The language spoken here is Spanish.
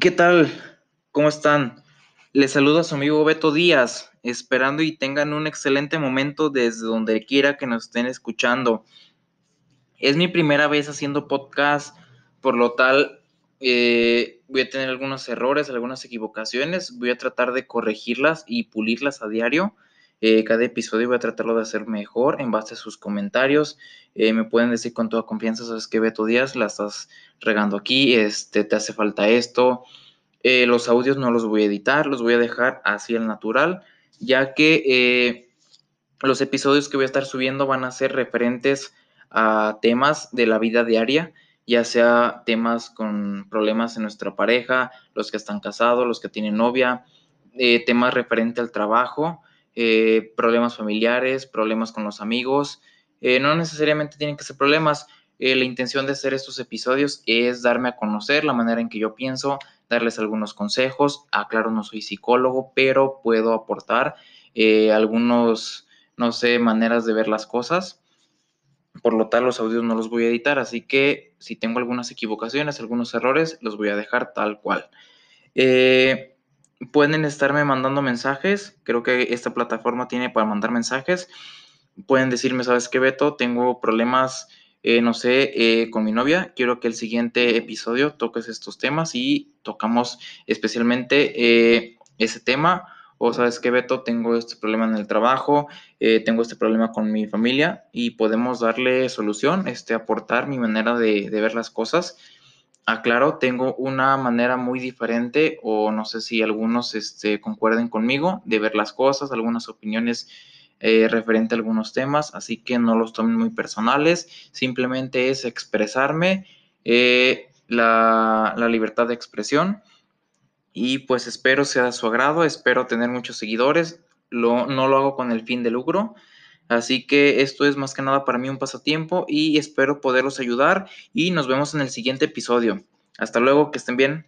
¿Qué tal? ¿Cómo están? Les saludo a su amigo Beto Díaz, esperando y tengan un excelente momento desde donde quiera que nos estén escuchando. Es mi primera vez haciendo podcast, por lo tal eh, voy a tener algunos errores, algunas equivocaciones, voy a tratar de corregirlas y pulirlas a diario. Eh, cada episodio voy a tratarlo de hacer mejor en base a sus comentarios. Eh, me pueden decir con toda confianza, sabes que Beto Díaz, la estás regando aquí, este, te hace falta esto. Eh, los audios no los voy a editar, los voy a dejar así al natural, ya que los episodios que voy a estar subiendo van a ser referentes a temas de la vida diaria, ya sea temas con problemas en nuestra pareja, los que están casados, los que tienen novia, temas referentes al trabajo, eh, problemas familiares, problemas con los amigos. Eh, no necesariamente tienen que ser problemas. Eh, la intención de hacer estos episodios es darme a conocer la manera en que yo pienso, darles algunos consejos. Aclaro, no soy psicólogo, pero puedo aportar algunos, no sé, maneras de ver las cosas. Por lo tal, los audios no los voy a editar, así que si tengo algunas equivocaciones, algunos errores, los voy a dejar tal cual. Eh, pueden estarme mandando mensajes. Creo que esta plataforma tiene para mandar mensajes. Pueden decirme, ¿sabes qué, Beto? Tengo problemas, eh, no sé, eh, con mi novia. Quiero que el siguiente episodio toques estos temas y tocamos especialmente eh, ese tema. O sabes qué, Beto, tengo este problema en el trabajo, tengo este problema con mi familia y podemos darle solución, este, aportar mi manera de ver las cosas aclaro, tengo una manera muy diferente o no sé si algunos este, concuerden conmigo de ver las cosas, algunas opiniones eh, referente a algunos temas, así que no los tomen muy personales, simplemente es expresarme eh, la, libertad de expresión y pues espero sea de su agrado, espero tener muchos seguidores, lo, no lo hago con el fin de lucro, Así que esto es más que nada para mí un pasatiempo y espero poderlos ayudar y nos vemos en el siguiente episodio. Hasta luego, que estén bien.